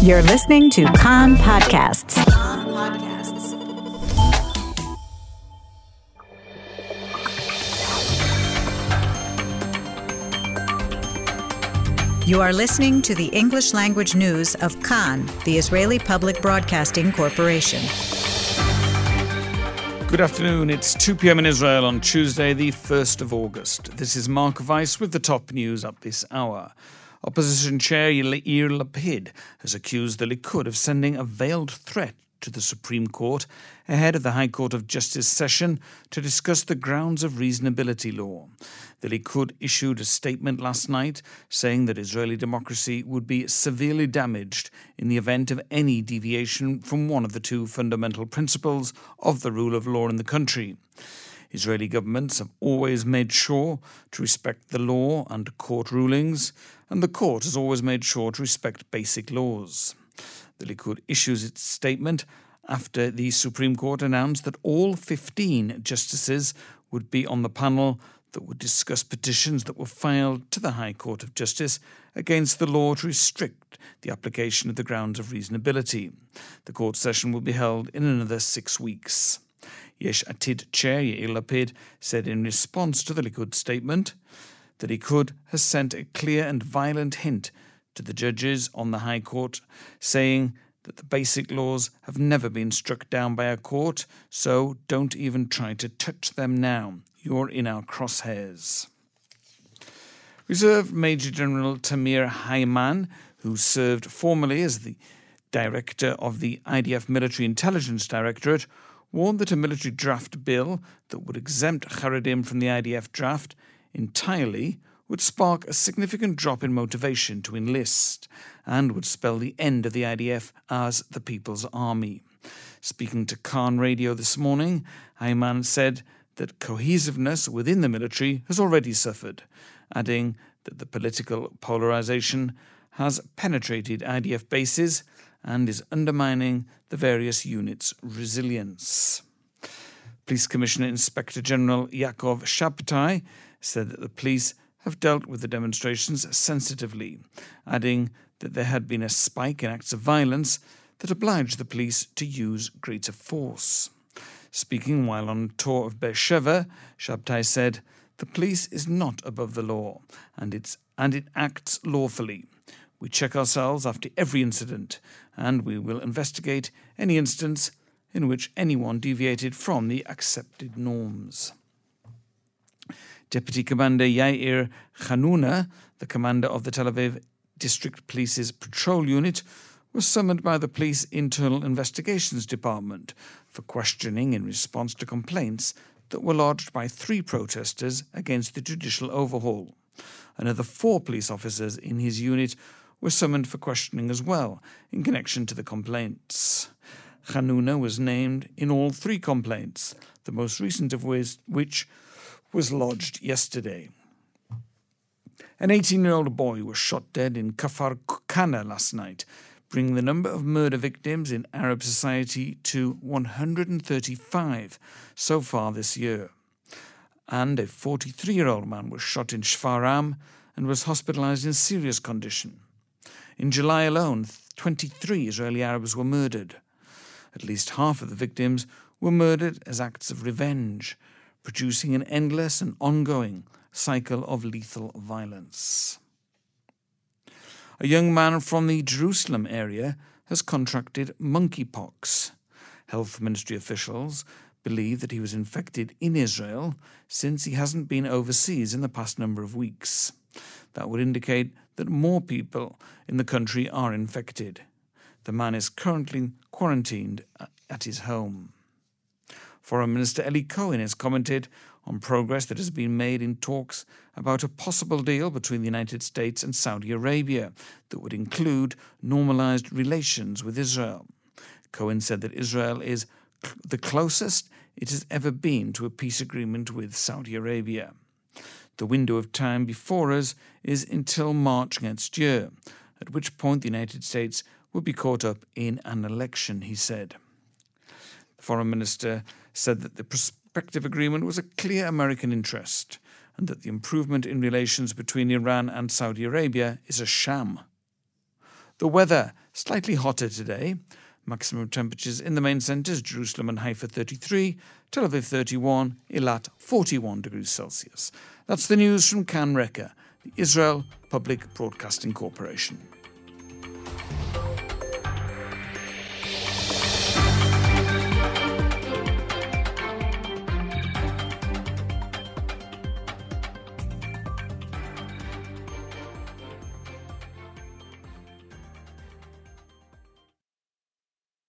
You're listening to Kan Podcasts. You are listening to the English language news of Kan, the Israeli Public Broadcasting Corporation. Good afternoon. It's 2 p.m. in Israel on Tuesday, the 1st of August. This is Mark Weiss with the top news up this hour. Opposition Chair Yair Lapid has accused the Likud of sending a veiled threat to the Supreme Court ahead of the High Court of Justice session to discuss the grounds of reasonability law. The Likud issued a statement last night saying that Israeli democracy would be severely damaged in the event of any deviation from one of the two fundamental principles of the rule of law in the country. Israeli governments have always made sure to respect the law and court rulings, and the court has always made sure to respect basic laws. The Likud issues its statement after the Supreme Court announced that all 15 justices would be on the panel that would discuss petitions that were filed to the High Court of Justice against the law to restrict the application of the grounds of reasonability. The court session will be held in another six weeks. Yesh Atid chair Yair Lapid said in response to the Likud statement that Likud, has sent a clear and violent hint to the judges on the High Court, saying that the basic laws have never been struck down by a court, so don't even try to touch them now. You're in our crosshairs. Reserve Major General Tamir Hayman, who served formerly as the director of the IDF Military Intelligence Directorate, warned that a military draft bill that would exempt Haredim from the IDF draft entirely would spark a significant drop in motivation to enlist and would spell the end of the IDF as the People's Army. Speaking to Kan Radio this morning, Hayman said that cohesiveness within the military has already suffered, adding that the political polarization has penetrated IDF bases and is undermining the various units' resilience. Police Commissioner Inspector General Yakov Shabtai said that the police have dealt with the demonstrations sensitively, adding that there had been a spike in acts of violence that obliged the police to use greater force. Speaking while on tour of Beersheba, Shabtai said, The police is not above the law, and, it's, and it acts lawfully. We check ourselves after every incident, and we will investigate any instance in which anyone deviated from the accepted norms. Deputy Commander Yair Hanuna, the commander of the Tel Aviv District Police's patrol unit, was summoned by the Police Internal Investigations Department for questioning in response to complaints that were lodged by three protesters against the judicial overhaul. Another four police officers in his unit were summoned for questioning as well in connection to the complaints. Hanuna was named in all three complaints, the most recent of which was lodged yesterday. An 18 year old boy was shot dead in Kafar Kana last night, bringing the number of murder victims in Arab society to 135 so far this year. And a 43 year old man was shot in Shfaram and was hospitalized in serious condition. In July alone, 23 Israeli Arabs were murdered. At least half of the victims were murdered as acts of revenge, producing an endless and ongoing cycle of lethal violence. A young man from the Jerusalem area has contracted monkeypox. Health ministry officials believe that he was infected in Israel since he hasn't been overseas in the past number of weeks. That would indicate that more people in the country are infected. The man is currently quarantined at his home. Foreign Minister Eli Cohen has commented on progress that has been made in talks about a possible deal between the United States and Saudi Arabia that would include normalized relations with Israel. Cohen said that Israel is the closest it has ever been to a peace agreement with Saudi Arabia. The window of time before us is until March next year, at which point the United States would be caught up in an election, he said. The foreign minister said that the prospective agreement was a clear American interest and that the improvement in relations between Iran and Saudi Arabia is a sham. The weather, Slightly hotter today. Maximum temperatures in the main centres Jerusalem and Haifa 33, Tel Aviv 31, Eilat 41 degrees Celsius. That's the news from Kan Reka, the Israel Public Broadcasting Corporation.